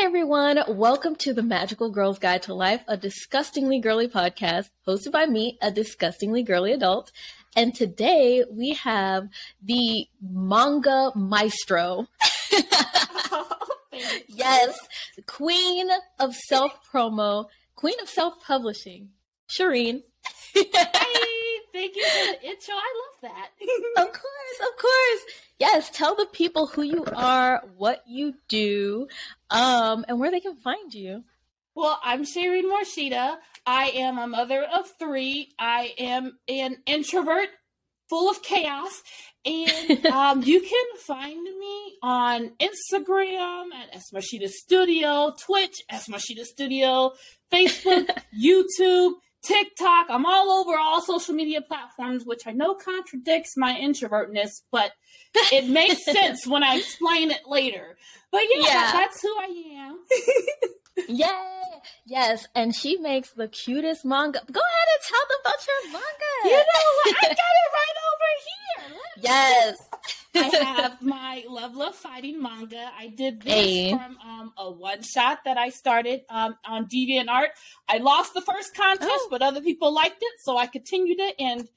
Hey everyone, welcome to the Magical Girls Guide to Life, a disgustingly girly podcast hosted by me, a disgustingly girly adult. And today we have the manga maestro. yes, queen of self promo, queen of self publishing, Sharean. thank you for the intro. I love that. of course, of course. Yes, tell the people who you are, what you do, um, and where they can find you. Well, I'm Sharean Morishita. I am a mother of three. I am an introvert full of chaos. And um, you can find me on Instagram at S-Morishita Studio, Twitch, S-Morishita Studio, Facebook, YouTube, TikTok. I'm all over all social media platforms, which I know contradicts my introvertness, but it makes sense when I explain it later. But yeah, yeah. That's who I am. Yay! Yes, and she makes the cutest manga. Go ahead and tell them about your manga. You know what? I got it right over here. yes. I have my Love Love Fighting manga. I did this hey. from um, a one shot that I started um, on DeviantArt. I lost the first contest, oh. but other people liked it, so I continued it, and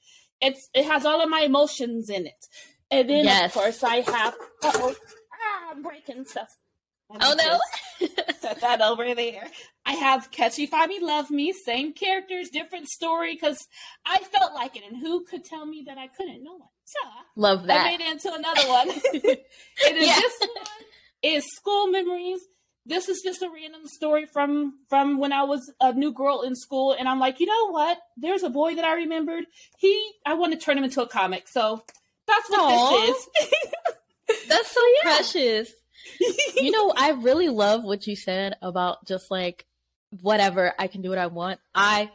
it's it has all of my emotions in it. And then, yes. of course, I have. oh ah, I'm breaking stuff. Oh no! set that over there. I have Catchy Fami Love Me, same characters, different story, because I felt like it, and who could tell me that I couldn't? No one. So Love that. I made it into another one. it is yeah. this one is school memories. This is just a random story from from when I was a new girl in school, and I'm like, you know what? There's a boy that I remembered. He, I want to turn him into a comic, so that's what Aww. this is. that's so yeah. precious you know, I really love what you said about just like whatever I can do what I want. I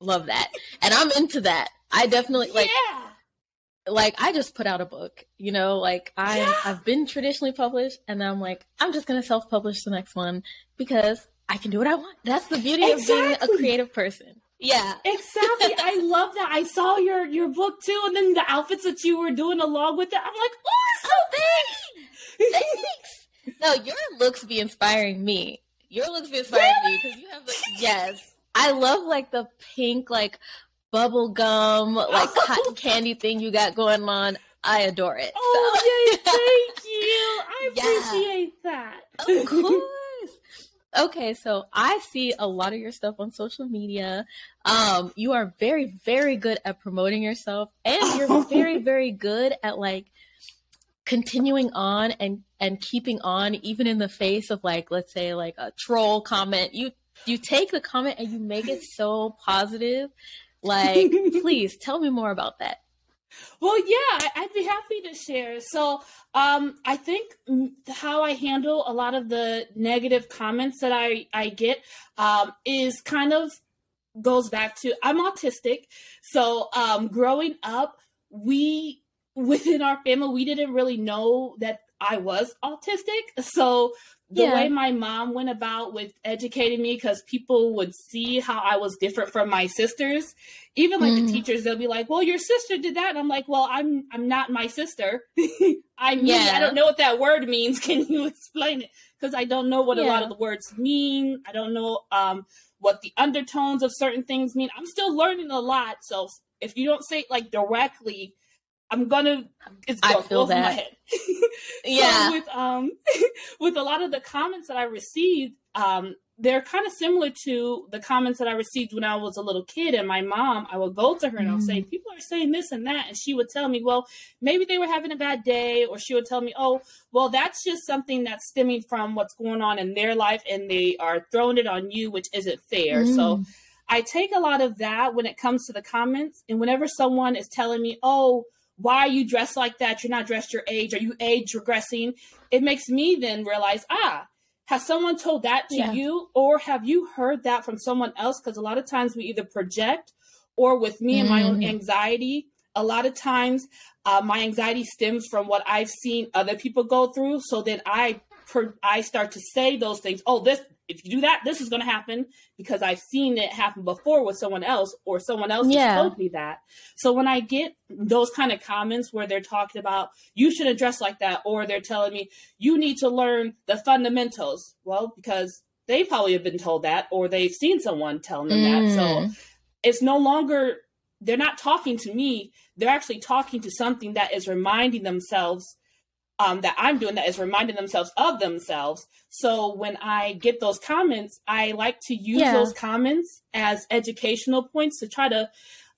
love that, and I'm into that. I definitely like. Yeah. Like I just put out a book, you know, like I yeah. I've been traditionally published and then I'm like I'm just going to self-publish the next one because I can do what I want. That's the beauty exactly. of being a creative person. Yeah. Exactly. I love that. I saw your your book too and then the outfits that you were doing along with it. I'm like, "Oh, so oh, thanks." thanks. No, your looks be inspiring me. Your looks be inspiring really? me because you have the yes. I love like the pink like bubble gum like cotton candy thing you got going on. I adore it. Oh so. yay! Thank you. I appreciate yeah. that. Of course. Okay, so I see a lot of your stuff on social media. Um, you are very, very good at promoting yourself, and you're very, very good at like continuing on and and keeping on even in the face of like let's say like a troll comment. You you take the comment and you make it so positive. Like please tell me more about that. Well yeah i'd be happy to share. So um i think how i handle a lot of the negative comments that i i get um is kind of goes back to i'm autistic. So um growing up we within our family, we didn't really know that I was autistic. So the yeah. way my mom went about with educating me, because people would see how I was different from my sisters, even like mm. the teachers, they'll be like, "Well, your sister did that," and I'm like, "Well, I'm I'm not my sister. I mean, yeah. I don't know what that word means. Can you explain it? Because I don't know what yeah. a lot of the words mean. I don't know um, what the undertones of certain things mean. I'm still learning a lot. So if you don't say it like directly, I'm gonna it's gonna I feel that. my head. yeah. So with um with a lot of the comments that I received, um, they're kind of similar to the comments that I received when I was a little kid. And my mom, I would go to her and I'll say, mm. People are saying this and that. And she would tell me, Well, maybe they were having a bad day. Or she would tell me, Oh, well, that's just something that's stemming from what's going on in their life. And they are throwing it on you, which isn't fair. Mm. So I take a lot of that when it comes to the comments. And whenever someone is telling me, Oh, why are you dressed like that? You're not dressed your age. Are you age regressing? It makes me then realize, ah, has someone told that to yeah. you or have you heard that from someone else? Because a lot of times we either project or with me mm. and my own mm. anxiety, a lot of times uh, my anxiety stems from what I've seen other people go through. So then I I start to say those things. Oh, this if you do that, this is going to happen because I've seen it happen before with someone else, or someone else yeah. told me that. So when I get those kind of comments where they're talking about you shouldn't dress like that, or they're telling me you need to learn the fundamentals, well, because they probably have been told that, or they've seen someone telling them mm. that. So mm. it's no longer they're not talking to me; they're actually talking to something that is reminding themselves um, that I'm doing that is reminding themselves of themselves. So when I get those comments, I like to use yeah. those comments as educational points to try to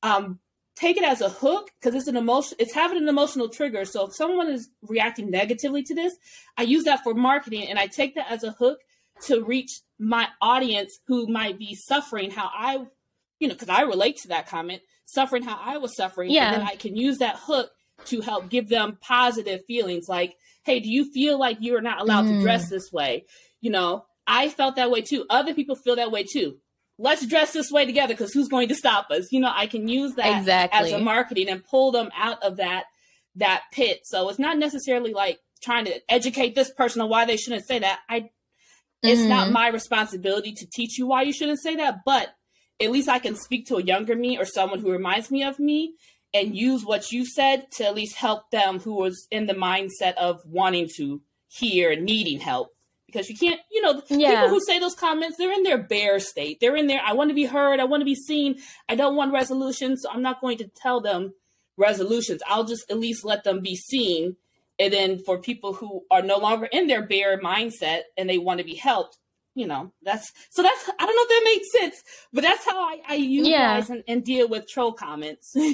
um, take it as a hook because it's an emotion. It's having an emotional trigger. So if someone is reacting negatively to this, I use that for marketing and I take that as a hook to reach my audience who might be suffering how I, you know, because I relate to that comment, suffering how I was suffering. Yeah. And then I can use that hook to help give them positive feelings like, hey, do you feel like you're not allowed mm. to dress mm. this way? You know, I felt that way too. Other people feel that way too. Let's dress this way together because who's going to stop us? You know, I can use that exactly. as a marketing and pull them out of that that pit. So it's not necessarily like trying to educate this person on why they shouldn't say that. I it's mm not mm-hmm. my responsibility to teach you why you shouldn't say that, but at least I can speak to a younger me or someone who reminds me of me and use what you said to at least help them who was in the mindset of wanting to hear and needing help. Because you can't you know yeah. people who say those comments they're in their bare state. They're in there i want to be heard. I want to be seen. I don't want resolutions so i'm not going to tell them resolutions. I'll just at least let them be seen. And then for people who are no longer in their bare mindset and they want to be helped you know that's so that's i don't know if that makes sense but that's how i, I utilize yeah. and, and deal with troll comments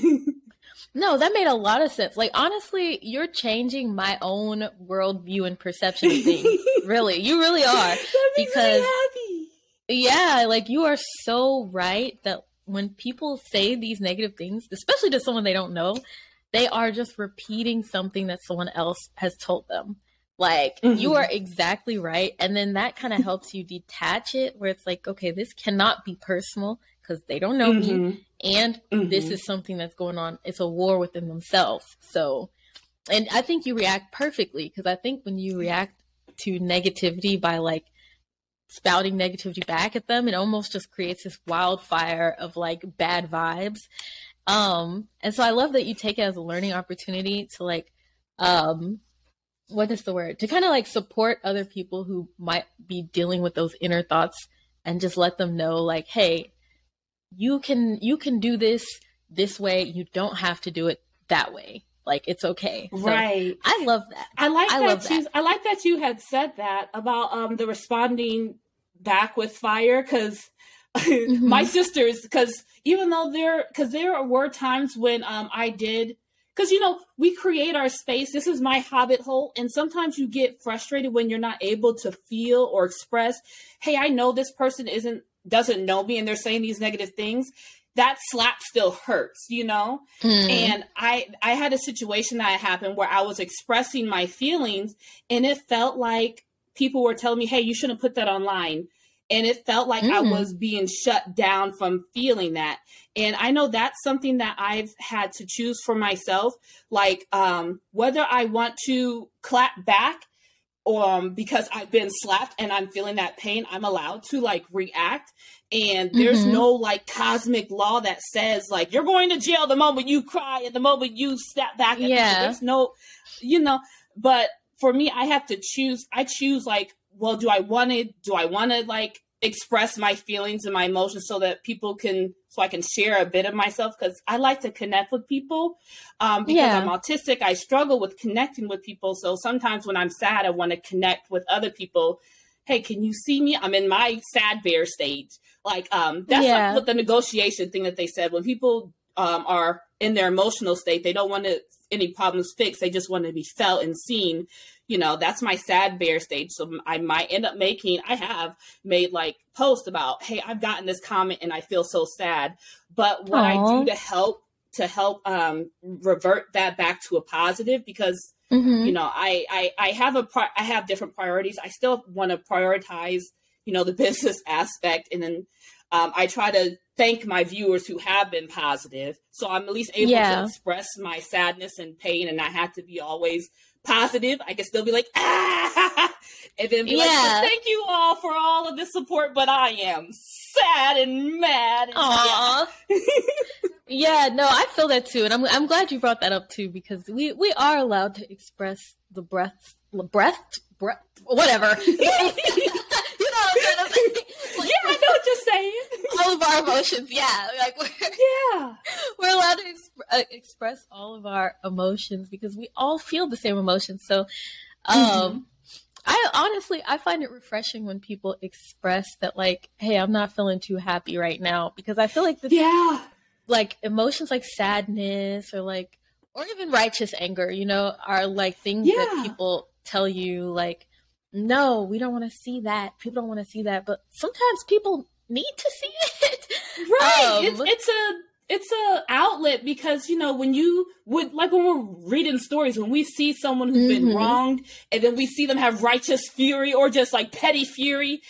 No, that made a lot of sense. Like honestly, you're changing my own worldview and perception of things. really, you really are. because yeah, like you are so right that when people say these negative things, especially to someone they don't know, they are just repeating something that someone else has told them. Like mm-hmm. you are exactly right. And then that kind of helps you detach it where it's like, okay, this cannot be personal because they don't know mm-hmm. me and mm-hmm. this is something that's going on it's a war within themselves so and i think you react perfectly because i think when you react to negativity by like spouting negativity back at them it almost just creates this wildfire of like bad vibes um and so i love that you take it as a learning opportunity to like um what is the word? To kind of like support other people who might be dealing with those inner thoughts and just let them know like hey you can you can do this this way. You don't have to do it that way. Like it's okay. So right. I love that. I like I that you that. i like that you had said that about um the responding back with fire because mm-hmm. my sisters because even though there because there were times when um i did because you know we create our space. This is my hobbit hole. And sometimes you get frustrated when you're not able to feel or express hey i know this person isn't doesn't know me and they're saying these negative things. That slap still hurts you know? Mm. and i i had a situation that happened where i was expressing my feelings and it felt like people were telling me hey you shouldn't put that online and it felt like mm. i was being shut down from feeling that and i know that's something that i've had to choose for myself like um whether i want to clap back um because I've been slapped and I'm feeling that pain, I'm allowed to like react. And there's mm-hmm. no like cosmic law that says like you're going to jail the moment you cry and the moment you step back. yeah. There's no, you know, but for me, I have to choose. I choose like, well, do I want to, do I want to like express my feelings and my emotions so that people can so I can share a bit of myself because I like to connect with people. Um, because yeah. I'm autistic, I struggle with connecting with people. So sometimes when I'm sad, I want to connect with other people. Hey, can you see me? I'm in my sad bear stage. Like um, that's yeah. like what the negotiation thing that they said when people um, are in their emotional state, they don't want to any problems fixed. They just want to be felt and seen you know, that's my sad bear stage. So I might end up making, I have made like posts about, hey, I've gotten this comment and I feel so sad. But what Aww. I do to help to help um, revert that back to a positive because mm-hmm. you know I, I I have a pri- I have different priorities. I still want to prioritize you know the business aspect, and then um, I try to thank my viewers who have been positive, so I'm at least able yeah. to express my sadness and pain, and not have to be always positive, I can still be like, ah, and then be yeah. like, well, "Thank you all for all of the support, but I am sad and mad." And Aww. Yeah. yeah, no, I feel that too, and I'm I'm glad you brought that up too because we we are allowed to express the breath, breath, breath, whatever. you know what I'm trying to say? Like, yeah, I know what you're saying. all of our emotions, yeah, like we're yeah, we're allowed to exp- uh, express all of our emotions because we all feel the same emotions. So, um. Mm-hmm. I honestly I find it refreshing when people express that like, hey, I'm not feeling too happy right now because I feel like the yeah, like emotions like sadness or like or even righteous anger, you know, are like things yeah. that people tell you like, no, we don't want to see that. People don't want to see that, but sometimes people need to see it. Right. Um, it's, it's a it's a outlet because you know when you would like when we're reading stories when we see someone who's mm-hmm. been wronged and then we see them have righteous fury or just like petty fury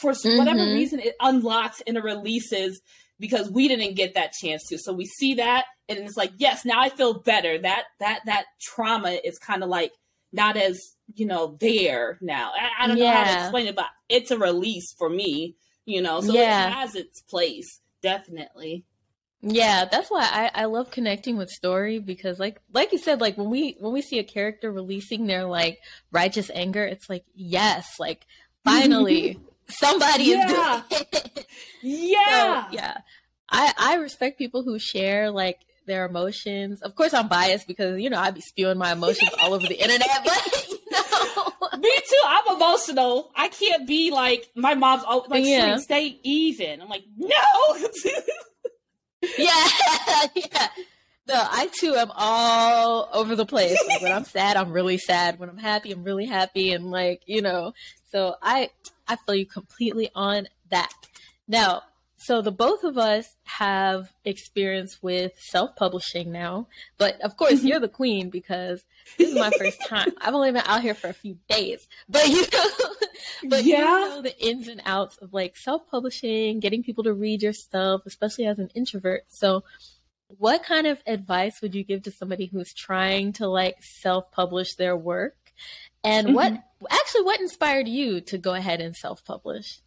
for mm-hmm. whatever reason it unlocks and it releases because we didn't get that chance to. So we see that and it's like, yes, now I feel better. That that that trauma is kind of like not as, you know, there now. I, I don't yeah. know how to explain it, but it's a release for me, you know. So yeah. it has its place, definitely. Yeah, that's why I, I love connecting with story because like like you said, like when we when we see a character releasing their like righteous anger, it's like, yes, like finally somebody yeah. is doing it. Yeah. So, yeah. I, I respect people who share like their emotions. Of course I'm biased because, you know, I'd be spewing my emotions all over the internet, but. Me too. I'm emotional. I can't be like my mom's always like yeah. stay even. I'm like, no. yeah. yeah. No, I too am all over the place. Like when I'm sad, I'm really sad. When I'm happy, I'm really happy. And like, you know, so I I feel you completely on that. Now, so the both of us have experience with self-publishing now, but of course mm-hmm. you're the queen because this is my first time. I've only been out here for a few days, but you know, but yeah. you know the ins and outs of like self-publishing, getting people to read your stuff, especially as an introvert. So, what kind of advice would you give to somebody who's trying to like self-publish their work and mm-hmm. what actually what inspired you to go ahead and self-publish?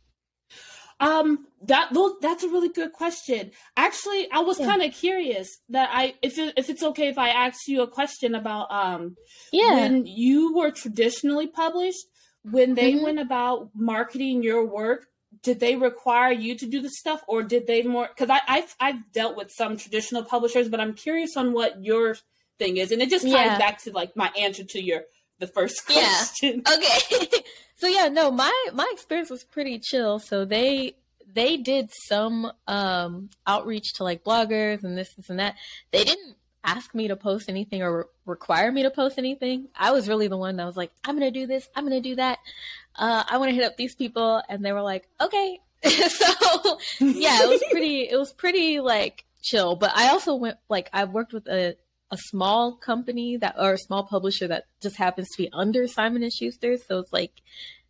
Um, that that's a really good question. Actually, I was yeah. kind of curious that I if it, if it's okay if I ask you a question about um yeah when you were traditionally published when they mm-hmm. went about marketing your work did they require you to do the stuff or did they more because I I've, I've dealt with some traditional publishers but I'm curious on what your thing is and it just ties yeah. back to like my answer to your the first question. Yeah. Okay. so yeah, no, my my experience was pretty chill. So they they did some um outreach to like bloggers and this this and that. They didn't ask me to post anything or re- require me to post anything. I was really the one that was like, I'm gonna do this, I'm gonna do that. Uh, I want to hit up these people, and they were like, okay. so yeah, it was pretty. It was pretty like chill. But I also went like I worked with a a small company that or a small publisher that just happens to be under Simon and Schuster. So it's like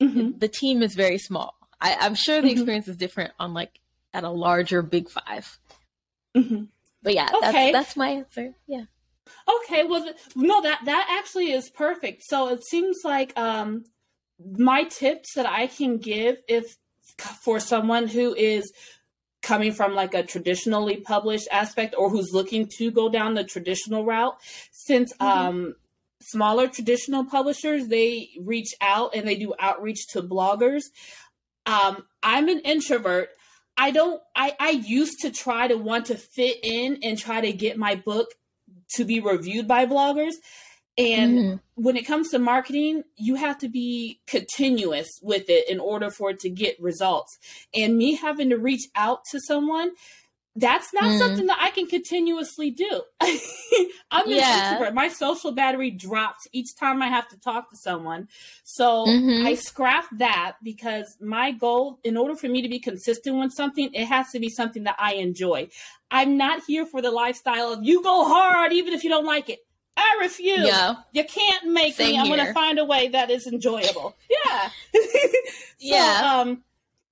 mm-hmm. the team is very small. I, am sure the mm-hmm. experience is different on like at a larger big 5 mm-hmm. But yeah, okay. that's that's my answer. Yeah. Okay. Well, no, that that actually is perfect. So it seems like um my tips that I can give if for someone who is coming from like a traditionally published aspect or who's looking to go down the traditional route since mm-hmm. um smaller traditional publishers they reach out and they do outreach to bloggers. Um i'm an introvert. I don't i i used to try to want to fit in and try to get my book to be reviewed by bloggers and mm. when it comes to marketing, you have to be continuous with it in order for it to get results. And me having to reach out to someone, that's not mm. something that I can continuously do. I'm an yeah. introvert. My social battery drops each time I have to talk to someone. So mm-hmm. I scrap that because my goal, in order for me to be consistent with something, it has to be something that I enjoy. I'm not here for the lifestyle of you go hard even if you don't like it. I refuse. Yeah. You can't make Same me. I'm going to find a way that is enjoyable. Yeah. so, yeah. Um,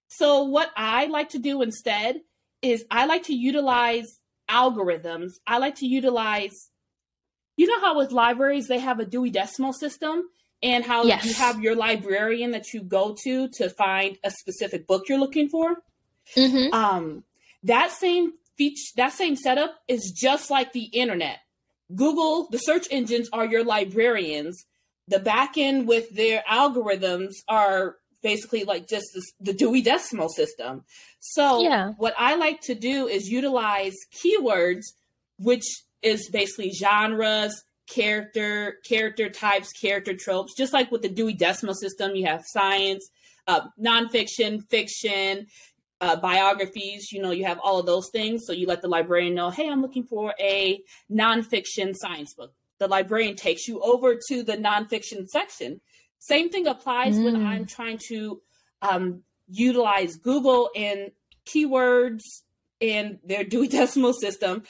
so what I like to do instead is I like to utilize algorithms. I like to utilize, you know how with libraries they have a Dewey Decimal System, and how Yes. you have your librarian that you go to to find a specific book you're looking for. Mm-hmm. Um, that same feature, that same setup is just like the internet. Google, the search engines are your librarians. The backend with their algorithms are basically like just this, the Dewey Decimal System. So, Yeah. what I like to do is utilize keywords, which is basically genres, character, character types, character tropes. Just like with the Dewey Decimal System, you have science, uh, nonfiction, fiction, uh, biographies. You know, you have all of those things. So you let the librarian know, hey, I'm looking for a nonfiction science book. The librarian takes you over to the nonfiction section. Same thing applies when Mm. I'm trying to um, utilize Google and keywords in their Dewey Decimal System.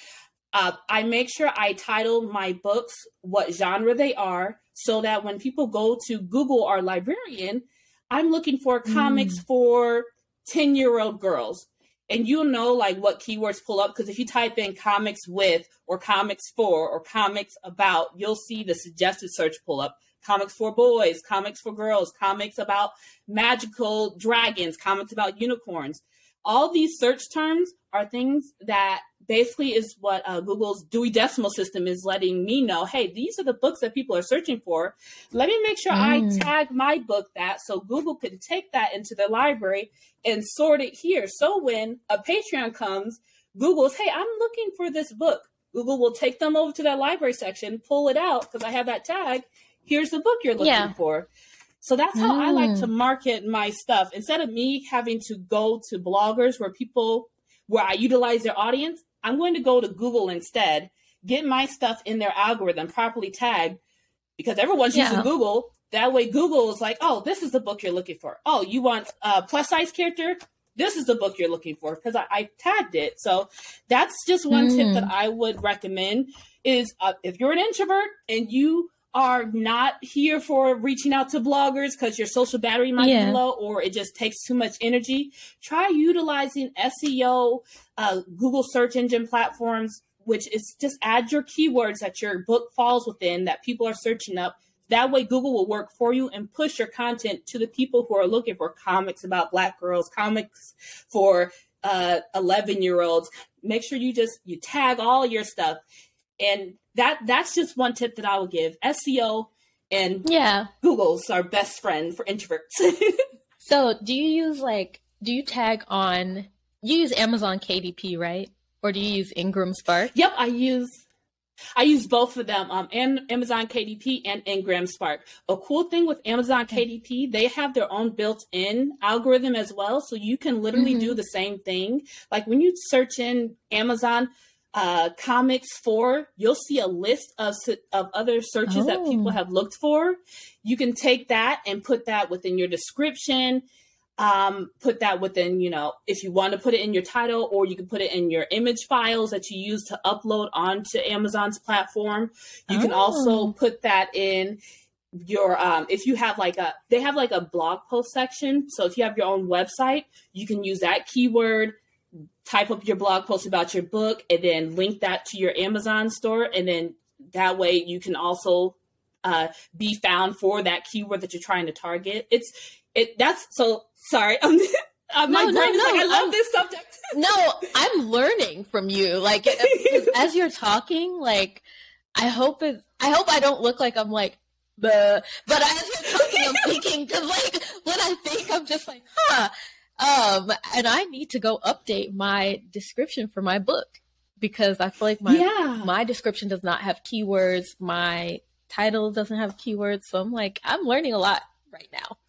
Uh, I make sure I title my books what genre they are so that when people go to Google our librarian, I'm looking for comics for 10 year old girls. And you'll know like what keywords pull up because if you type in comics with or comics for or comics about, you'll see the suggested search pull up. Comics for boys, comics for girls, comics about magical dragons, comics about unicorns. All these search terms are things that basically is what uh, Google's Dewey Decimal System is letting me know. Hey, these are the books that people are searching for. Let me make sure I Mm. tag my book that so Google can take that into their library and sort it here. So when a Patreon comes, Google's, hey, I'm looking for this book. Google will take them over to that library section, pull it out because I have that tag. Here's the book you're looking Yeah. for. So that's how I like Mm. to market my stuff. Instead of me having to go to bloggers where people, where I utilize their audience, I'm going to go to Google instead, get my stuff in their algorithm properly tagged because everyone's Yeah. using Google. That way, Google is like, oh, this is the book you're looking for. Oh, you want a plus size character? This is the book you're looking for because I, I tagged it. So that's just one tip Mm. that I would recommend is uh, if you're an introvert and you are not here for reaching out to bloggers because your social battery might Yeah. be low or it just takes too much energy, try utilizing SEO, uh, Google search engine platforms, which is just add your keywords that your book falls within that people are searching up. That way, Google will work for you and push your content to the people who are looking for comics about Black girls, comics for uh, 11 year olds. Make sure you just you tag all your stuff, and that that's just one tip that I will give. SEO and Yeah. Google's our best friend for introverts. So, do you use like do you tag on you use Amazon KDP, right? Or do you use Ingram Spark? Yep, I use I use both of them, um, and Amazon KDP and Ingram Spark. A cool thing with Amazon KDP, they have their own built-in algorithm as well, so you can literally Mhm. do the same thing. Like when you search in Amazon uh, comics for, you'll see a list of of other searches that people Oh. have looked for. You can take that and put that within your description um, put that within, you know, if you want to put it in your title, or you can put it in your image files that you use to upload onto Amazon's platform. You can also Oh. put that in your um if you have like a they have like a blog post section so if you have your own website you can use that keyword type up your blog post about your book and then link that to your amazon store. And then that way you can also uh, be found for that keyword that you're trying to target. It's it that's so sorry. Uh, my No, no, brain is like i love I'm- this subject. No, I'm learning from you. Like as- you're talking, like I hope it I hope I don't look like I'm like the but as you're talking I'm thinking cuz like when I think I'm just like, huh. Um and I need to go update my description for my book because I feel like my yeah my description does not have keywords, my title doesn't have keywords, so I'm like I'm learning a lot right now.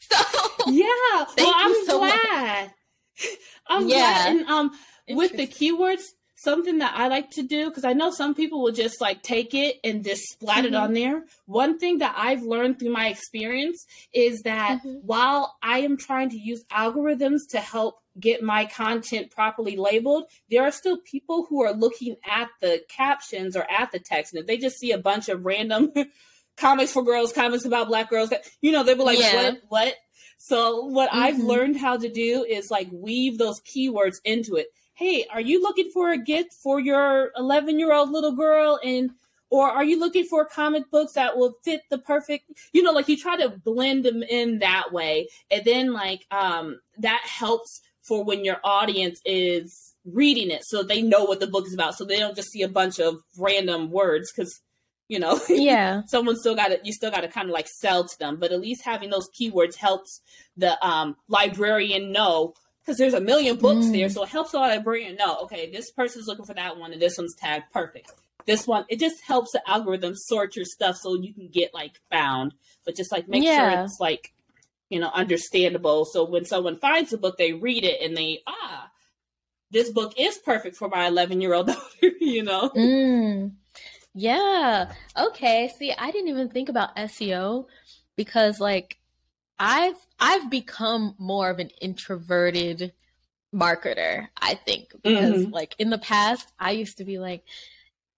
So Yeah. Thank well, you I'm so much. glad. I'm Yeah. glad. And um, with the keywords, something that I like to do because I know some people will just like take it and just splat it Mhm. on there. One thing that I've learned through my experience is that Mhm. while I am trying to use algorithms to help get my content properly labeled, there are still people who are looking at the captions or at the text, and if they just see a bunch of random comics for girls, comics about black girls, you know, they were like, Yeah. "What? What?" So what I've Mhm. learned how to do is like weave those keywords into it. Hey, are you looking for a gift for your 11 year old little girl? And or are you looking for comic books that will fit the perfect you know like you try to blend them in that way. And then like um that helps for when your audience is reading it so they know what the book is about so they don't just see a bunch of random words because you know yeah. someone still got to you still got to kind of like sell to them. But at least having those keywords helps the um librarian know because there's a million books mm. there so it helps a lot of librarian know okay this person's looking for that one and this one's tagged perfect this one it just helps the algorithm sort your stuff so you can get like found but just like make yeah. sure it's like you know understandable so when someone finds a book they read it and they ah this book is perfect for my 11 year old daughter you know mm. yeah okay see i didn't even think about seo because like i've i've become more of an introverted marketer i think because mm-hmm. like in the past i used to be like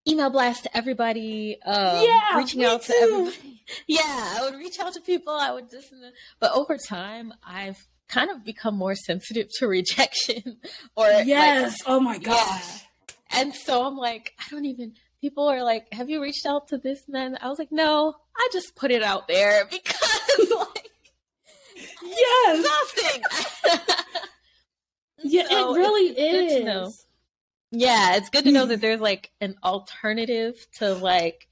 email blast to everybody. Um, yeah, reaching out too. to everybody. Yeah, I would reach out to people. I would just, but over time, I've kind of become more sensitive to rejection. or yes, like, oh my god. Yeah. And so I'm like, I don't even. People are like, "Have you reached out to this man?" I was like, "No, I just put it out there because like." Yes. Exhausting. yeah, so it really it's, is. Yeah, it's good to know that there's like an alternative to like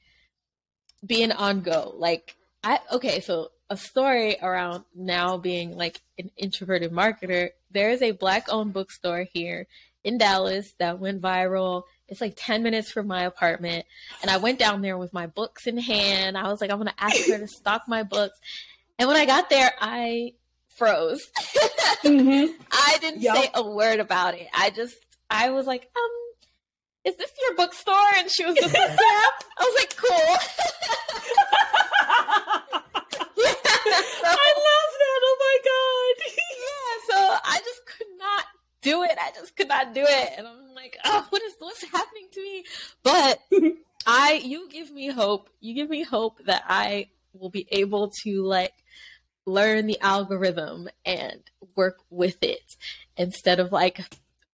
being on go. Like I okay, so a story around now being like an introverted marketer. There is a black owned bookstore here in Dallas that went viral. It's like 10 minutes from my apartment. And I went down there with my books in hand. I was like, I'm going to ask her to stock my books. And when I got there, I froze. mm-hmm. I didn't yep. say a word about it. I just I was like, um, is this your bookstore? And she was just like, yeah. I was like, cool. yeah, so, I love that. Oh my God. yeah, so I just could not do it. I just could not do it. And I'm like, oh, what is what's happening to me? But I you give me hope. You give me hope that I will be able to like learn the algorithm and work with it instead of like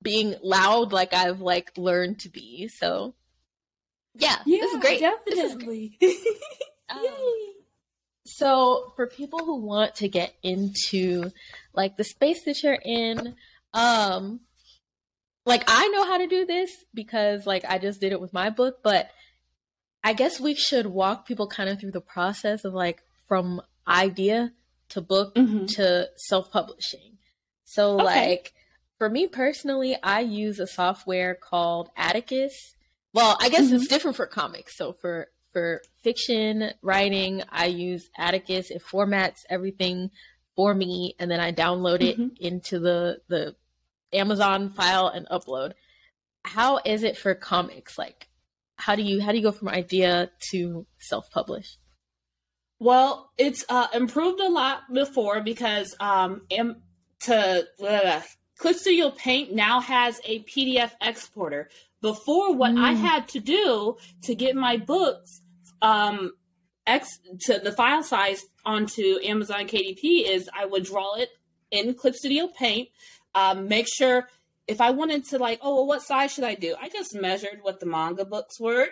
being loud like I've like learned to be. So yeah, yeah this is great. Definitely. Is great. um, so for people who want to get into like the space that you're in, um like I know how to do this because like I just did it with my book, but I guess we should walk people kind of through the process of like from idea to book mm-hmm. to self-publishing. So okay. like for me personally, I use a software called Atticus. Well, I guess mm-hmm. it's different for comics. So for for fiction writing, I use Atticus. It formats everything for me, and then I download it mm-hmm. into the the Amazon file and upload. How is it for comics? Like, how do you how do you go from idea to self publish? Well, it's uh, improved a lot before because um, am, to uh, Clip Studio Paint now has a PDF exporter. Before, what mm. I had to do to get my books um, ex- to the file size onto Amazon KDP is I would draw it in Clip Studio Paint, um, make sure if I wanted to like, oh, well, what size should I do? I just measured what the manga books were.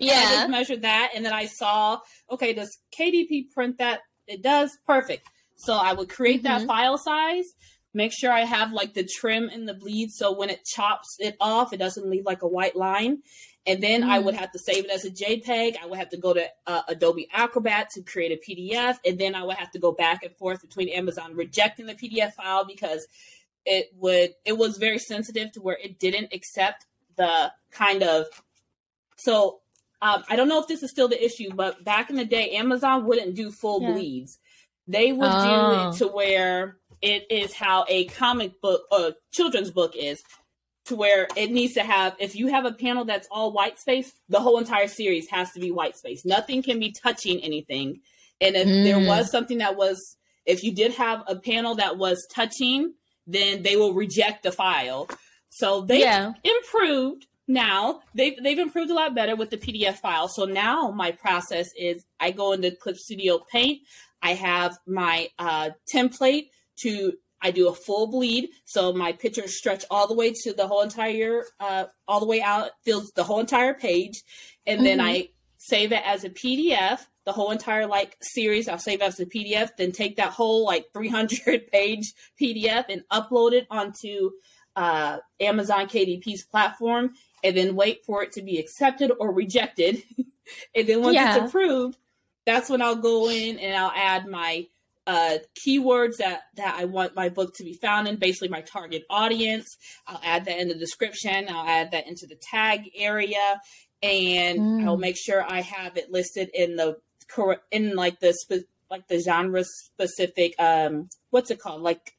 yeah. I just measured that. And then I saw, okay, does KDP print that? It does. Perfect. So I would create mm-hmm. that file size Make sure I have like the trim and the bleed so when it chops it off, it doesn't leave like a white line. And then mm. I would mm. have to save it as a JPEG. I would have to go to uh, Adobe Acrobat to create a PDF. And then I would have to go back and forth between Amazon rejecting the PDF file because it would, it was very sensitive to where it didn't accept the kind of, so um, I don't know if this is still the issue, but back in the day, Amazon wouldn't do full yeah. bleeds. They would oh. do it oh. to where it is how a comic book or children's book is to where it needs to have if you have a panel that's all white space the whole entire series has to be white space nothing can be touching anything and if mm. there was something that was if you did have a panel that was touching then they will reject the file. So they yeah. improved now. They've, they've improved a lot better with the pdf file. So now my process is i go into clip studio paint. I have my uh, template to I do a full bleed, so my pictures stretch all the way to the whole entire, uh, all the way out, fills the whole entire page, and mm-hmm. then I save it as a PDF, the whole entire like series. I'll save as a PDF, then take that whole like 300 page PDF and upload it onto uh, Amazon KDP's platform, and then wait for it to be accepted or rejected. and then once yeah. it's approved, that's when I'll go in and I'll add my uh, keywords that that I want my book to be found in, basically my target audience. I'll add that in the description. I'll add that into the tag area, and mm. I'll make sure I have it listed in the in like the spe- like the genre specific um what's it called? Like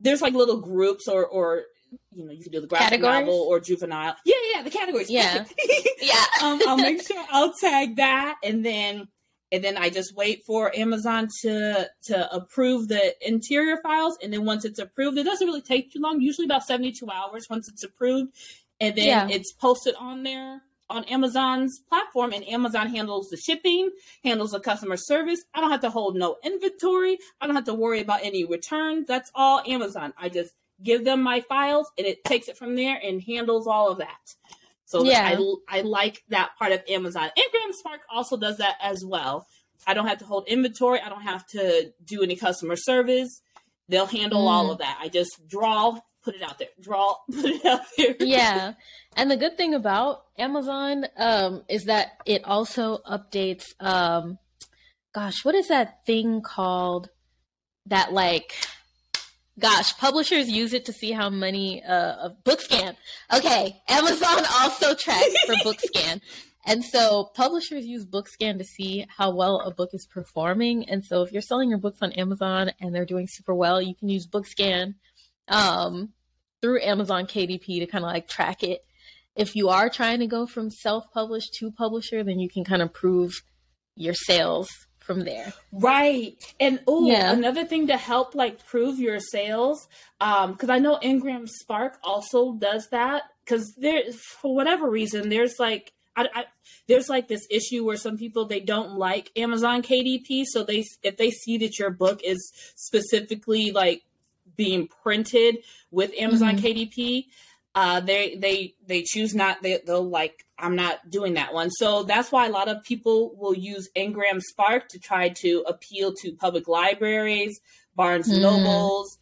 there's like little groups or or you know you can do the graphic categories? novel or juvenile. Yeah yeah the categories. Yeah. Yeah. Um, I'll make sure I'll tag that and then and then I just wait for Amazon to to approve the interior files and then once it's approved it doesn't really take too long usually about 72 hours once it's approved and then yeah. it's posted on there on Amazon's platform and Amazon handles the shipping, handles the customer service. I don't have to hold no inventory. I don't have to worry about any returns. That's all Amazon. I just give them my files and it takes it from there and handles all of that. So yeah. I, I like that part of Amazon. Ingram Spark also does that as well. I don't have to hold inventory. I don't have to do any customer service. They'll handle mm. all of that. I just draw, put it out there. Draw, put it out there. yeah. And the good thing about Amazon um, is that it also updates um, gosh, what is that thing called that like gosh, publishers use it to see how many uh book scan. Okay, Amazon also tracks for book scan. And so publishers use BookScan to see how well a book is performing. And so if you're selling your books on Amazon and they're doing super well, you can use BookScan um, through Amazon KDP to kind of like track it. If you are trying to go from self-published to publisher, then you can kind of prove your sales from there. Right. And oh, yeah. another thing to help like prove your sales, um, because I know Ingram Spark also does that. Because there, for whatever reason, there's like I, I, there's like this issue where some people they don't like Amazon KDP, so they if they see that your book is specifically like being printed with Amazon mm-hmm. KDP, uh, they they they choose not. They, they'll like I'm not doing that one. So that's why a lot of people will use Ingram Spark to try to appeal to public libraries, Barnes mm. Nobles,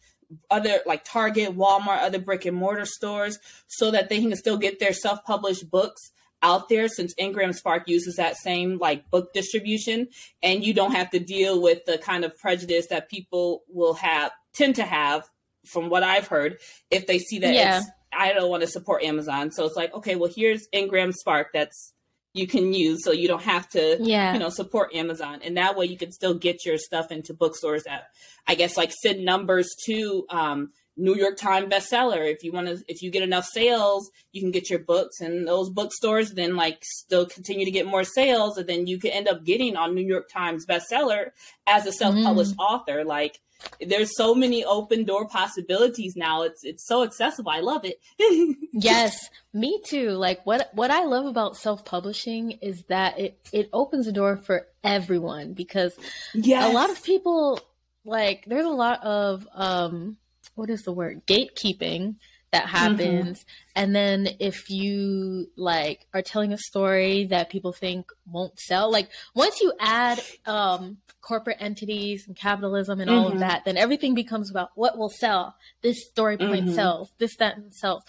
other like Target, Walmart, other brick and mortar stores, so that they can still get their self published books out there since Ingram Spark uses that same like book distribution and you don't have to deal with the kind of prejudice that people will have tend to have from what I've heard if they see that yeah. it's I don't want to support Amazon. So it's like, okay, well, here's Ingram Spark that's you can use so you don't have to yeah. you know support Amazon. And that way you can still get your stuff into bookstores that I guess like send numbers to um, New York Times bestseller. If you want to, if you get enough sales, you can get your books and those bookstores then like still continue to get more sales, and then you could end up getting on New York Times bestseller as a self-published mm. author. Like there's so many open door possibilities now. It's it's so accessible. I love it. yes, me too. Like what what I love about self-publishing is that it it opens the door for everyone because yes. a lot of people like there's a lot of um what is the word gatekeeping that mm-hmm. happens mm-hmm. and then if you like are telling a story that people think won't sell like once you add um corporate entities and capitalism and mm-hmm. all of mm-hmm. that then everything becomes about what will sell this story point mm-hmm. sells this that and sells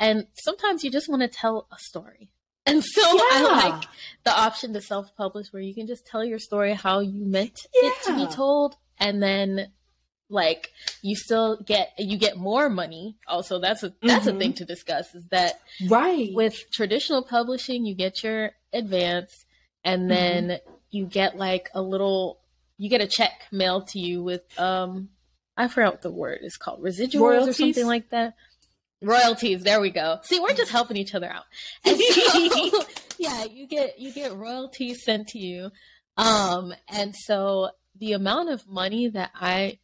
and sometimes you just want to tell a story and so yeah. I like the option to self-publish where you can just tell your story how you meant yeah. it to be told and then like you still get you get more money also that's a that's mm-hmm. a thing to discuss is that right with traditional publishing you get your advance and mm-hmm. then mm-hmm. you get like a little you get a check mailed to you with um i forgot what the word is called residuals Royalties? or something like that royalties there we go see we're just helping each other out and so, yeah you get you get royalties sent to you um and so the amount of money that i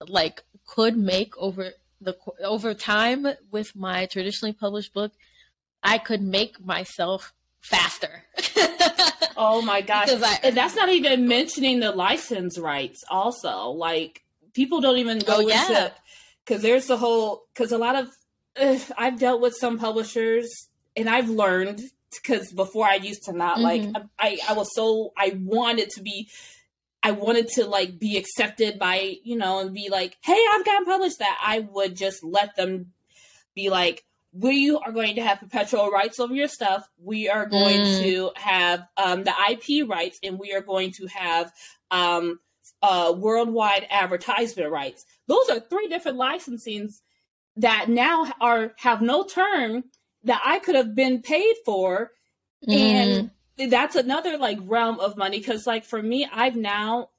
like could make over the over time with my traditionally published book, I could make myself faster. oh my gosh. I, and that's not even mentioning the license rights also. Like people don't even go oh, yeah. into cuz there's the whole cuz a lot of uh, I've dealt with some publishers and I've learned because before I used to not mm-hmm. like I I was so I wanted to be I wanted to like be accepted by you know and be like hey I've gotten published that I would just let them be like we are going to have perpetual rights over your stuff. We are going mm. to have um, the IP rights, and we are going to have um, uh, worldwide advertisement rights. Those are three different licensings that now are have no term that I could have been paid for, mm. and that's another like realm of money. Because like for me, I've now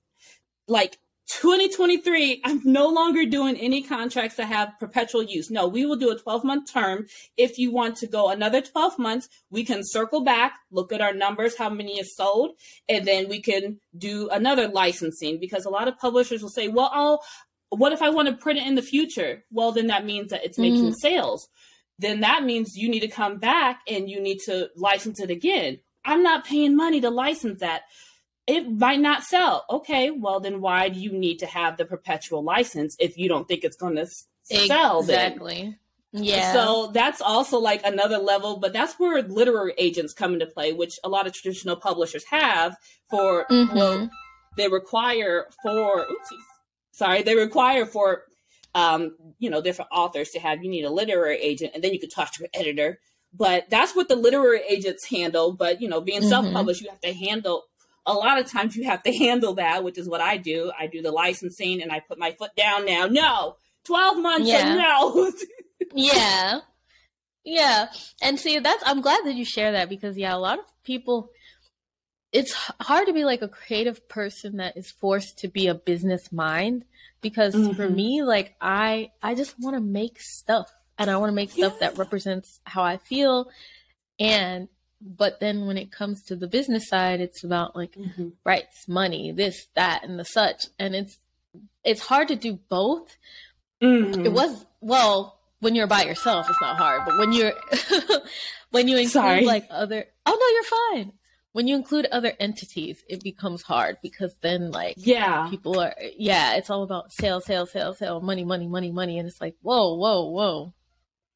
like 2023, I'm no longer doing any contracts that have perpetual use. No, we will do a 12 month term. If you want to go another 12 months, we can circle back, look at our numbers, how many is sold, and then we can do another licensing because a lot of publishers will say, well, oh, what if I want to print it in the future? Well, then that means that it's making mm-hmm. sales. Then that means you need to come back and you need to license it again. I'm not paying money to license that it might not sell. Okay, well then why do you need to have the perpetual license if you don't think it's going to sell? Exactly. Then? Yeah. So that's also like another level, but that's where literary agents come into play, which a lot of traditional publishers have for mm-hmm. well, they require for oopsies, sorry, they require for um, you know, different authors to have you need a literary agent and then you can talk to an editor. But that's what the literary agents handle. But you know, being mm-hmm. self-published, you have to handle a lot of times you have to handle that, which is what I do. I do the licensing and I put my foot down now. No, 12 months yeah. no. yeah. Yeah. And see, that's, I'm glad that you share that because, yeah, a lot of people, it's hard to be like a creative person that is forced to be a business mind because mm-hmm. for me, like, I, I just want to make stuff and I want to make stuff yeah. that represents how I feel. And but then when it comes to the business side it's about like mm-hmm. rights money this that and the such and it's it's hard to do both mm-hmm. it was well when you're by yourself it's not hard but when you're when you include Sorry. like other oh no you're fine when you include other entities it becomes hard because then like yeah people are yeah it's all about sale sale sale sale money money money money and it's like whoa whoa whoa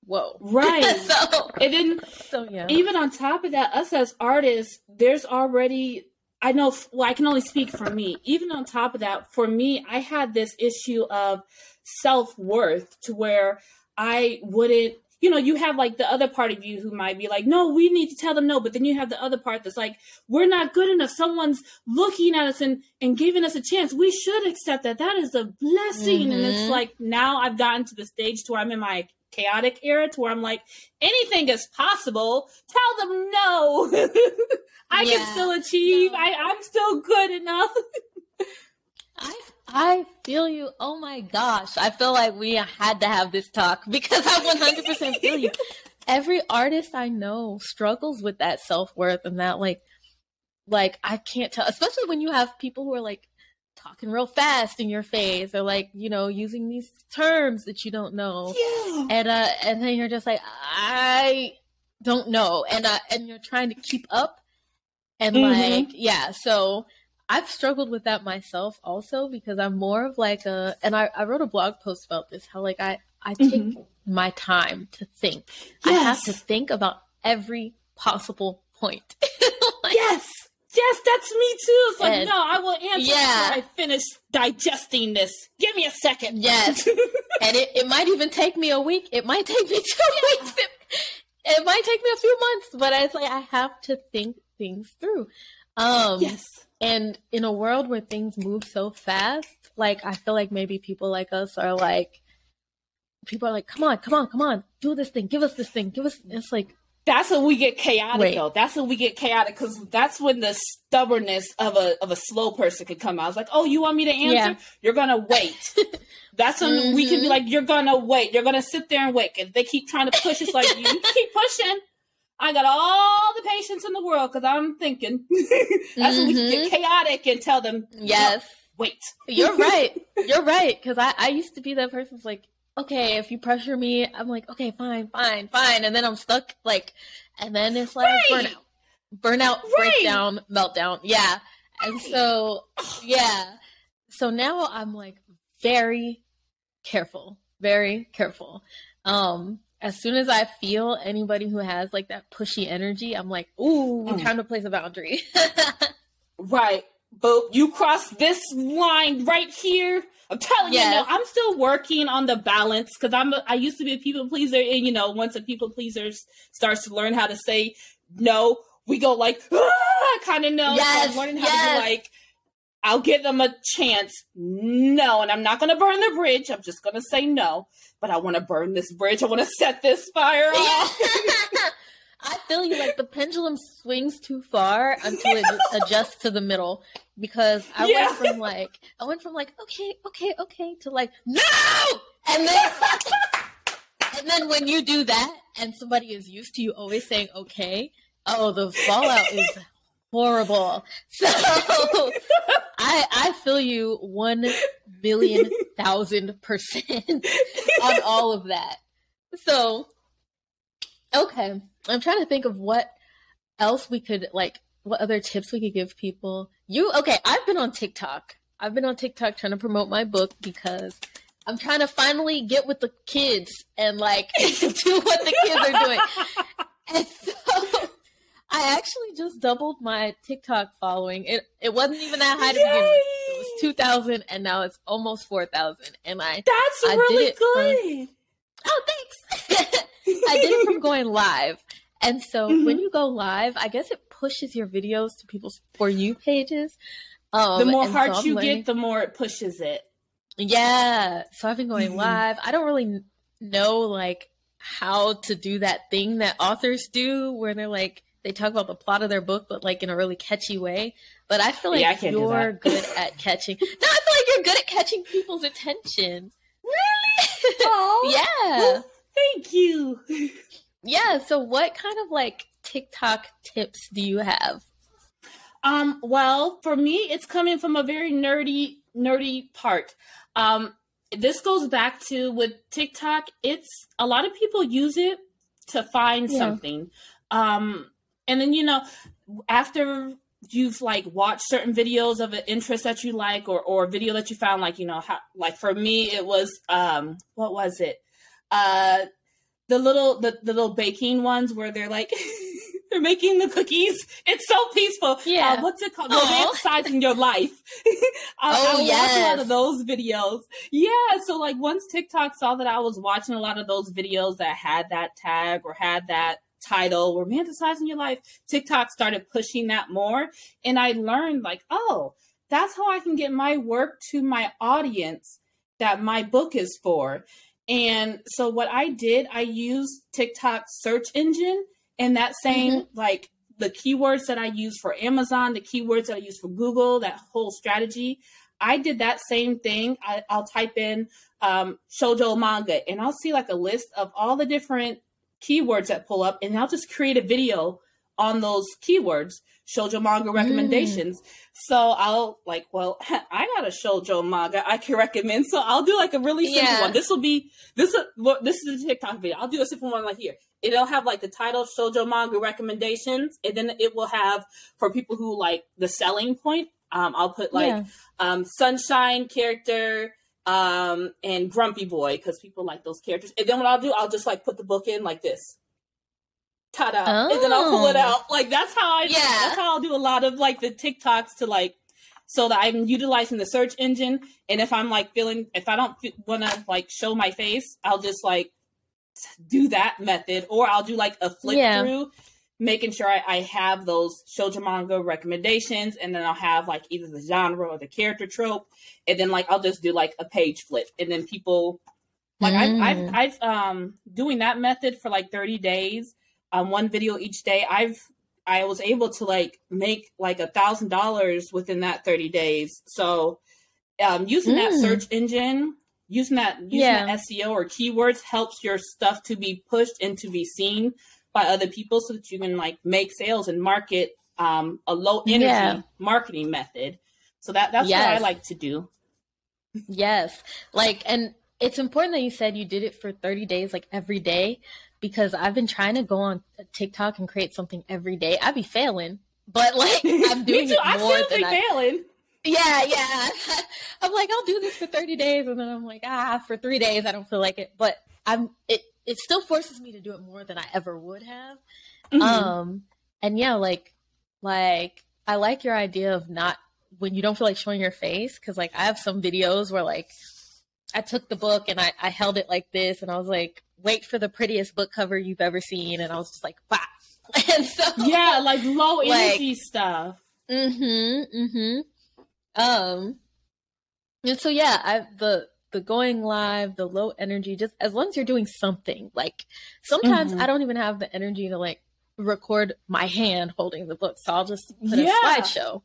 whoa. Right. so, and then, so, yeah. even on top of that, us as artists, there's already, I know, well, I can only speak for me. Even on top of that, for me, I had this issue of self worth to where I wouldn't, you know, you have like the other part of you who might be like, no, we need to tell them no. But then you have the other part that's like, we're not good enough. Someone's looking at us and, and giving us a chance. We should accept that. That is a blessing. Mm-hmm. And it's mm-hmm. like now I've gotten to the stage to where I'm in my chaotic era to where I'm like, anything is possible. Tell them no. I yeah, can still achieve. No. I, I'm still good enough. I I feel you. Oh my gosh. I feel like we had to have this talk because I 100% feel you. Every artist I know struggles with that self-worth and that like like I can't tell especially when you have people who are like talking real fast in your face or like you know using these terms that you don't know yeah. and uh and then you're just like i don't know and uh and you're trying to keep up and mm-hmm. like yeah so i've struggled with that myself also because i'm more of like a and i, I wrote a blog post about this how like i i take mm-hmm. my time to think yes. i have to think about every possible point like, yes Yes, that's me too. It's like, and, no, I will answer yeah. I finish digesting this. Give me a second. Yes. and it, it might even take me a week. It might take me two weeks. It, it might take me a few months, but I like I have to think things through. Um, yes. And in a world where things move so fast, like I feel like maybe people like us are like, people are like, come on, come on, come on, do this thing, give us this thing, give us. It's like, that's when we get chaotic Wait. though. That's when we get chaotic because that's when the stubbornness of a of a slow person could come out. It's like, oh, you want me to answer? Yeah. You're gonna wait. that's when mm-hmm. we can be mm-hmm. like, you're gonna wait. You're gonna sit there and wait. If they keep trying to push, it's like you keep pushing. I got all the patience in the world because I'm thinking. that's mm-hmm. when we can get mm-hmm. chaotic and tell them, yes, wait. You're right. You're right. Because I I used to be that person. like, okay, if you pressure me, I'm like, okay, fine, fine, fine. And then I'm stuck, like, and then it's like right. burnout, burnout, right. breakdown, meltdown. Yeah. And so, yeah. So now I'm like very careful, very careful. Um, as soon as I feel anybody who has like that pushy energy, I'm like, ooh, mm. time to place a boundary. right. But you cross this line right here. I'm telling yes. you, know, I'm still working on the balance because I'm a, I used to be a people pleaser, and you know, once a people pleaser starts to learn how to say no, we go like ah, kind of no. Yes, so I'm learning how yes. to be like I'll give them a chance. No, and I'm not going to burn the bridge. I'm just going to say no. But I want to burn this bridge. I want to set this fire off. I feel you like the pendulum swings too far until it adjusts to the middle because I yeah. went from like I went from like okay, okay, okay to like no, and then and then when you do that and somebody is used to you always saying okay, oh the fallout is horrible. So I I feel you one million thousand percent on all of that. So okay. I'm trying to think of what else we could like what other tips we could give people. You okay, I've been on TikTok. I've been on TikTok trying to promote my book because I'm trying to finally get with the kids and like do what the kids are doing. And so I actually just doubled my TikTok following. It it wasn't even that high to begin with. It was two thousand, and now it's almost four thousand. And I that's I really good. From, oh, thanks. I did it from going live, and so mm-hmm. when you go live, I guess it pushes your videos to people's for you pages. Um, the more hearts so you learning. get, the more it pushes it. Yeah. So I've been going mm-hmm. live. I don't really know like how to do that thing that authors do, where they're like they talk about the plot of their book, but like in a really catchy way. But I feel like yeah, I you're good at catching. No, I feel like you're good at catching people's attention. Really? Oh, yeah. Well, thank you. Yeah. So, what kind of like TikTok tips do you have? Um. Well, for me, it's coming from a very nerdy, nerdy part. Um. This goes back to with TikTok. It's a lot of people use it to find yeah. something. Um and then you know after you've like watched certain videos of an interest that you like or or a video that you found like you know how like for me it was um what was it uh the little the, the little baking ones where they're like they're making the cookies. It's so peaceful. Yeah. Uh, what's it called? Romanticizing your life. I, oh, I yes. watch a lot of those videos. Yeah. So like once TikTok saw that I was watching a lot of those videos that had that tag or had that title, romanticizing your life, TikTok started pushing that more. And I learned, like, oh, that's how I can get my work to my audience that my book is for. And so what I did, I used TikTok search engine and that same mm-hmm. like the keywords that I use for Amazon, the keywords that I use for Google, that whole strategy. I did that same thing. I, will type in um, shojo manga and I'll see like a list of all the different keywords that pull up, and I'll just create a video on those keywords, shoujo manga recommendations. Mm. So I'll like, well, I got a shoujo manga I can recommend. So I'll do like a really simple yeah. one. This will be this is this is a TikTok video. I'll do a simple one like here. It'll have like the title shoujo manga recommendations, and then it will have for people who like the selling point. Um, I'll put like yeah. um, sunshine character um, and Grumpy Boy because people like those characters. And then what I'll do, I'll just like put the book in like this. Ta-da! Oh. And then I'll pull it oh. out. Like that's how I. Yeah. That's how I'll do a lot of like the TikToks to like, so that I'm utilizing the search engine. And if I'm like feeling, if I don't want to like show my face, I'll just like do that method, or I'll do like a flip yeah. through making sure I, I, have those shoujo manga recommendations, and then I'll have like either the genre or the character trope, and then like I'll just do like a page flip, and then people like mm. I've, I've, I've um doing that method for like thirty days, um one video each day. I've I was able to like make like a thousand dollars within that thirty days. So um using mm. that search engine using that using yeah. that SEO or keywords helps your stuff to be pushed and to be seen by other people so that you can like make sales and market um, a low energy yeah. marketing method. So that that's yes. what I like to do. yes. Like and it's important that you said you did it for 30 days like every day because I've been trying to go on TikTok and create something every day. I'd be failing, but like I'm doing it more I than I failing. Yeah, yeah. I'm like, I'll do this for 30 days, and then I'm like, ah, for three days, I don't feel like it. But I'm it it still forces me to do it more than I ever would have. Mhm. Um, and yeah, like, like I like your idea of not when you don't feel like showing your face because like I have some videos where like I took the book and I, I held it like this and I was like, wait for the prettiest book cover you've ever seen, and I was just like, bah. And so yeah, like low Like- energy stuff. Mm-hmm. Mm-hmm. Um. And so yeah, I the the going live, the low energy, just as long as you're doing something. Like sometimes Mhm. I don't even have the energy to like record my hand holding the book, so I'll just put Yeah. a slideshow.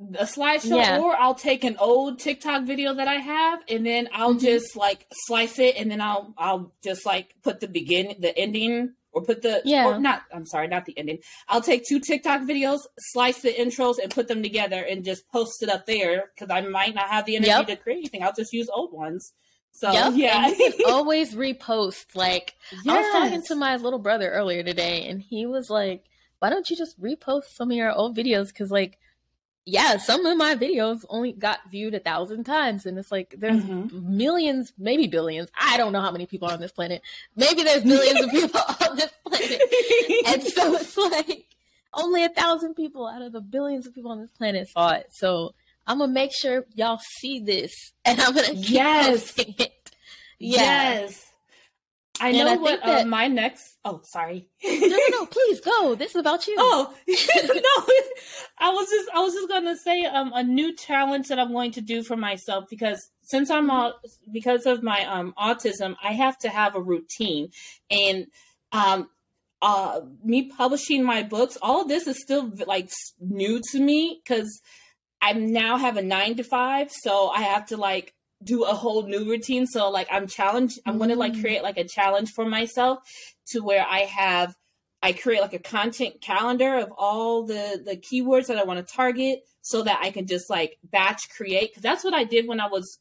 A slideshow Yeah. or I'll take an old TikTok video that I have and then I'll Mhm. just like slice it and then I'll I'll just like put the beginning the ending or put the Yeah. or not I'm sorry, not the ending. I'll take two TikTok videos, slice the intros and put them together and just post it up there cuz I might not have the energy Yep. to create anything. I'll just use old ones. So Yep, yeah. and you can always repost. Like I was talking to my little brother earlier today, and he was like, "Why don't you just repost some of your old videos? Because like, yeah, some of my videos only got viewed a thousand times, and it's like there's Mhm. millions, maybe billions. I don't know how many people are on this planet. Maybe there's millions of people on this planet, and so it's like only a thousand people out of the billions of people on this planet saw it. So I'm gonna make sure y'all see this, and I'm gonna keep Yes. posting it. Yeah. Yes. I And know I what think uh, my next Oh, sorry. no, no, no, please go. This is about you. Oh no! I was just I was just gonna say um a new challenge that I'm going to do for myself because since I'm all because of my um autism, I have to have a routine and um uh me publishing my books. All of this is still like new to me because I now have a nine to five, so I have to like do a whole new routine. So like I'm challenged. I'm going to like Mm. create like a challenge for myself to where I have I create like a content calendar of all the the keywords that I want to target so that I can just like batch create because that's what I did when I was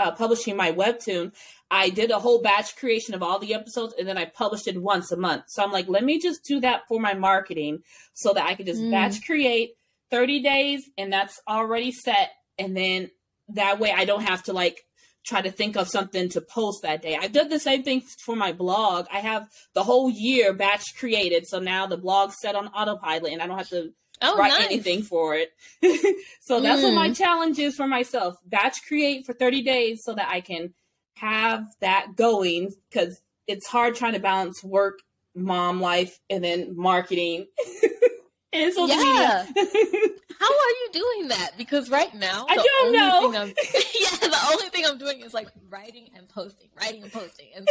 uh, publishing my webtoon. I did a whole batch creation of all the episodes and then I published it once a month. So I'm like, let me just do that for my marketing so that I can just Mm. batch create 30 days and that's already set and then that way I don't have to like try to think of something to post that day. I've done the same thing for my blog. I have the whole year batch created, so now the blog's set on autopilot and I don't have to oh, write nice. anything for it. so that's what my Mm. challenge is for myself. Batch create for 30 days so that I can have that going cuz it's hard trying to balance work, mom life and then marketing. and social Yeah. media. How are you doing that? Because right now, I don't know. Yeah, the only thing I'm doing is like writing and posting, writing and posting, and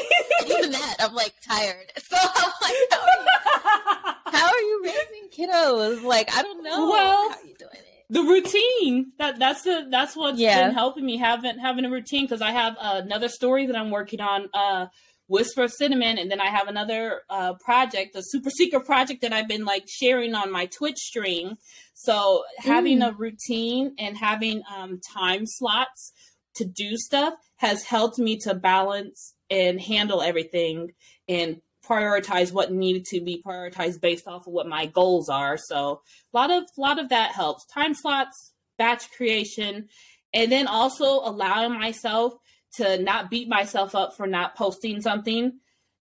even that I'm like tired. So I'm like, how are you, how are you raising kiddos? Like, I don't know. Well, how are you doing it? the routine that that's the that's what's Yeah. been helping me having having a routine because I have another story that I'm working on uh Whisper of Cinnamon and then I have another uh project a super secret project that I've been like sharing on my Twitch stream. So having Mm. a routine and having um time slots to do stuff has helped me to balance and handle everything and prioritize what needed to be prioritized based off of what my goals are. So a lot of a lot of that helps. Time slots batch creation and then also allowing myself to not beat myself up for not posting something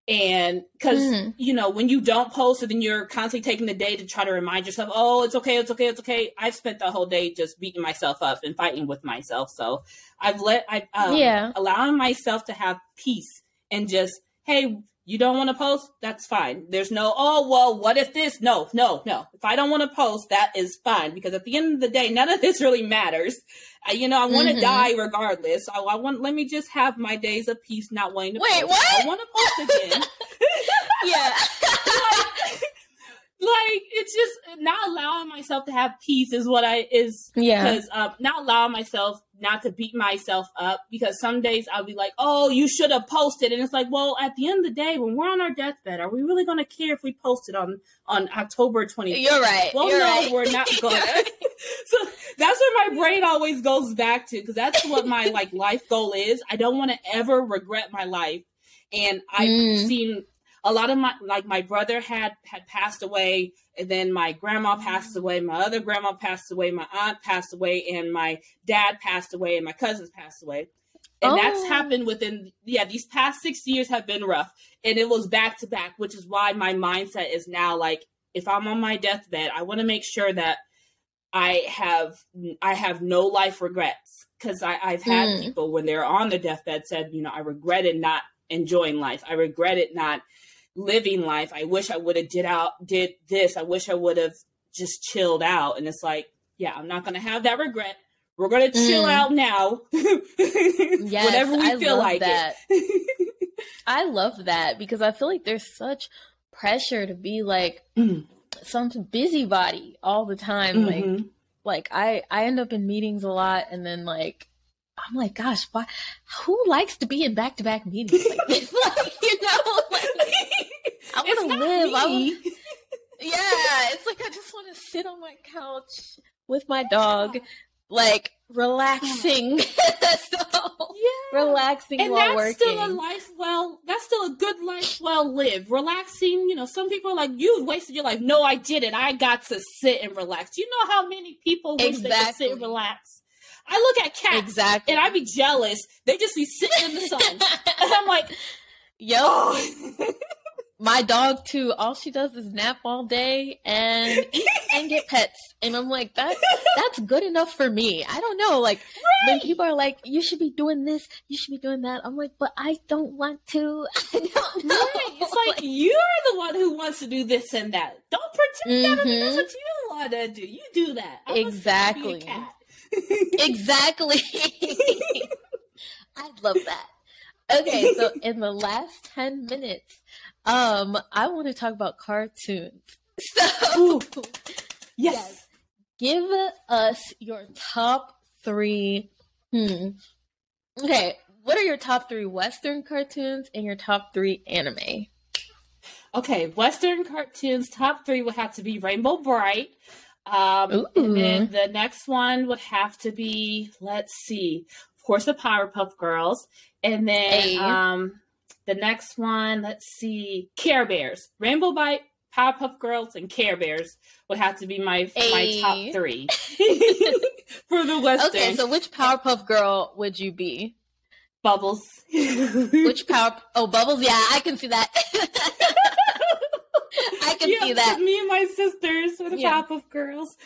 and because Mhm. you know when you don't post and then you're constantly taking the day to try to remind yourself oh it's okay it's okay it's okay i've spent the whole day just beating myself up and fighting with myself so i've let i um, Yeah. allowing myself to have peace and just hey you don't want to post that's fine there's no oh well what if this no no no if i don't want to post that is fine because at the end of the day none of this really matters I, you know i want to Mhm. die regardless I, I want let me just have my days of peace not wanting to Wait, post. what? i want to post again Yeah. like, like it's just not allowing myself to have peace is what I is yeah. because um, not allowing myself not to beat myself up because some days I'll be like, oh, you should have posted, and it's like, well, at the end of the day, when we're on our deathbed, are we really going to care if we posted on on October twentieth? You're right. Well, You're no, right. we're not going. right. so that's where my brain always goes back to because that's what my like life goal is. I don't want to ever regret my life, and I've Mm. seen a lot of my like my brother had had passed away and then my grandma passed away my other grandma passed away my aunt passed away and my dad passed away and my cousins passed away And oh. that's happened within, yeah, these past six years have been rough. And it was back to back, which is why my mindset is now like, if I'm on my deathbed, I want to make sure that I have I have no life regrets because I've had Mm. people when they're on their deathbed said, you know, I regretted not enjoying life. I regretted not living life. I wish I would have did out did this. I wish I would have just chilled out. And it's like, yeah, I'm not gonna have that regret. We're gonna chill Mm. out now. Yes, Whenever we I feel love like that. it. I love that because I feel like there's such pressure to be like Mm. some busybody all the time. Like Mhm. like I I end up in meetings a lot and then like I'm like, gosh, why who likes to be in back to back meetings like this? like, you know, like I wanna live. I wanna- yeah, it's like I just want to sit on my couch with my dog, like relaxing. so Yeah. relaxing and while that's working. still a life well that's still a good life well lived relaxing you know some people are like you wasted your life no i didn't i got to sit and relax you know how many people wish they could sit and relax i look at cats exactly. and i be jealous they just be sitting in the sun and i'm like Yo, my dog too. All she does is nap all day and eat and get pets. And I'm like, that that's good enough for me. I don't know. Like when people are like, you should be doing this, you should be doing that. I'm like, but I don't want to. I don't know. Right. It's like you're the one who wants to do this and that. Don't pretend that Mhm. that's what you want to do. You do that. I want to a Exactly. exactly. I love that. Okay, so in the last 10 minutes, um, I want to talk about cartoons. So, yes. give us your top three. Hmm. Okay, what are your top three Western cartoons and your top three anime? Okay, Western cartoons top three would have to be Rainbow Brite. Um, Ooh. and then the next one would have to be, let's see, of course, the Powerpuff Girls, and then Hey. um, the next one, let's see, Care Bears, Rainbow Brite, Powerpuff Girls, and Care Bears would have to be my my top three for the Western. Okay, so which Powerpuff Girl would you be? Bubbles. Which Power? Oh, Bubbles. Yeah, I can see that. I can yeah, see that. Me and my sisters were the Yeah. Powerpuff Girls.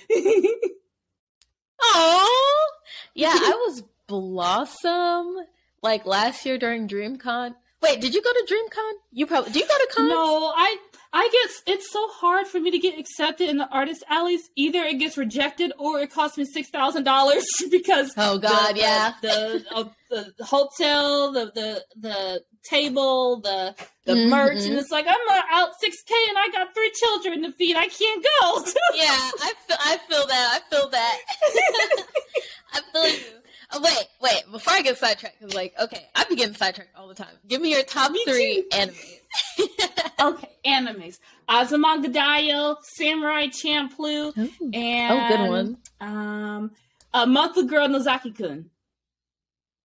Oh, yeah, I was Blossom like last year during DreamCon. Wait, did you go to DreamCon? You probably do. You go to cons? No, I I get it's so hard for me to get accepted in the artist alleys. Either it gets rejected or it costs me six thousand dollars because Oh God, the, yeah. the the, uh, the hotel, the the the table, the the Mhm. merch, and it's like I'm uh, out six k and I got three children to feed. I can't go. yeah, I feel, I feel that. I feel that. I feel you. Oh, wait, wait. Before I get sidetracked, because like, okay, I be getting sidetracked all the time. Give me your top Me three animes. okay, animes: Azumanga Daioh, Samurai Champloo, and oh, good one. Um, a monthly girl Nozaki-kun.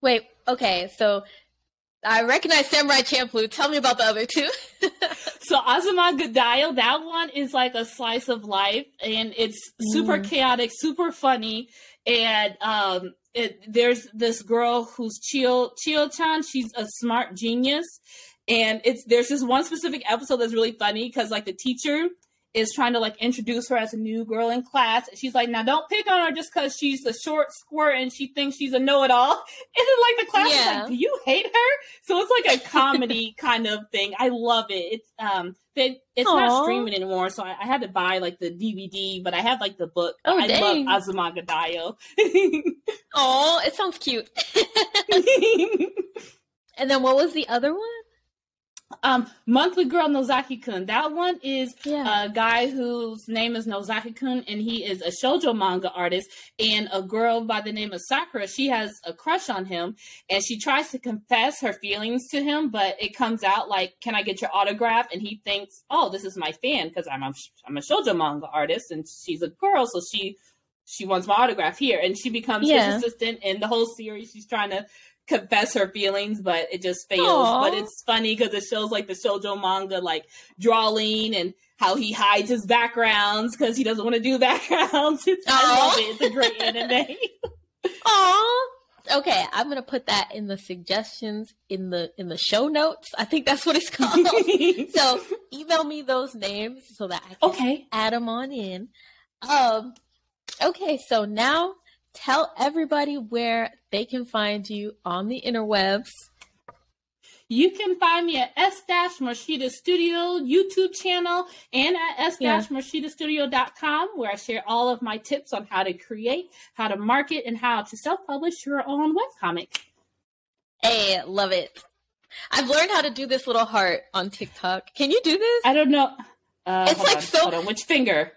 Wait, okay, so I recognize Samurai Champloo. Tell me about the other two. So Azumanga Daioh, that one is like a slice of life, and it's super Mm. chaotic, super funny, and um, it, there's this girl who's Chiyo Chiyo Chan. She's a smart genius, and it's there's this one specific episode that's really funny because like the teacher is trying to like introduce her as a new girl in class. And She's like, now don't pick on her just because she's a short squirt and she thinks she's a know-it-all. And then like the class is like, do you hate her? So it's like a comedy kind of thing. I love it. It's um they it's Aw. not streaming anymore, so I, I had to buy like the DVD, but I have like the book. Oh, I dang. love Azumanga Daioh. Oh, it sounds cute. and then what was the other one? Um, Monthly Girl Nozaki-kun. That one is Yeah. a guy whose name is Nozaki-kun, and he is a shoujo manga artist. And a girl by the name of Sakura, she has a crush on him, and she tries to confess her feelings to him, but it comes out like, "Can I get your autograph?" And he thinks, "Oh, this is my fan because I'm a, I'm a shoujo manga artist, and she's a girl, so she." She wants my autograph here, and she becomes Yeah. his assistant. In the whole series, she's trying to confess her feelings, but it just fails. Aw. But it's funny because it shows like the shoujo manga, like drawing and how he hides his backgrounds because he doesn't want to do backgrounds. It's, I love it. It's a great anime. Aw. Okay, I'm gonna put that in the suggestions in the in the show notes. I think that's what it's called. so email me those names so that I can okay. add them on in. Um, okay, so now tell everybody where they can find you on the interwebs. You can find me at S-Morishita Studio YouTube channel and at S Dash Studio.com where I share all of my tips on how to create, how to market, and how to self publish your own webcomic. Hey, love it. I've learned how to do this little heart on TikTok. Can you do this? I don't know. Uh, it's like on, so. Which finger?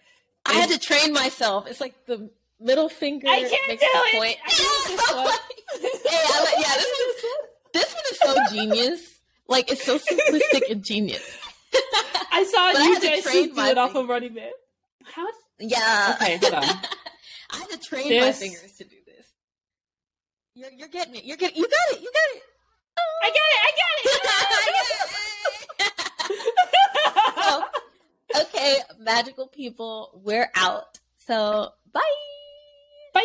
I had to train myself. It's like the middle finger. I can't do it. Point. I can't this one. hey, I like, yeah, this one, this one is so genius. Like it's so simplistic and genius. I saw but you guys do it off of Running Man. How? Yeah. Okay, hold on. I had to train this... my fingers to do this. You're you're getting it. You're getting. You got it. You got it. Oh. I get it. I get it. so, okay, magical people, we're out. So, bye. 飞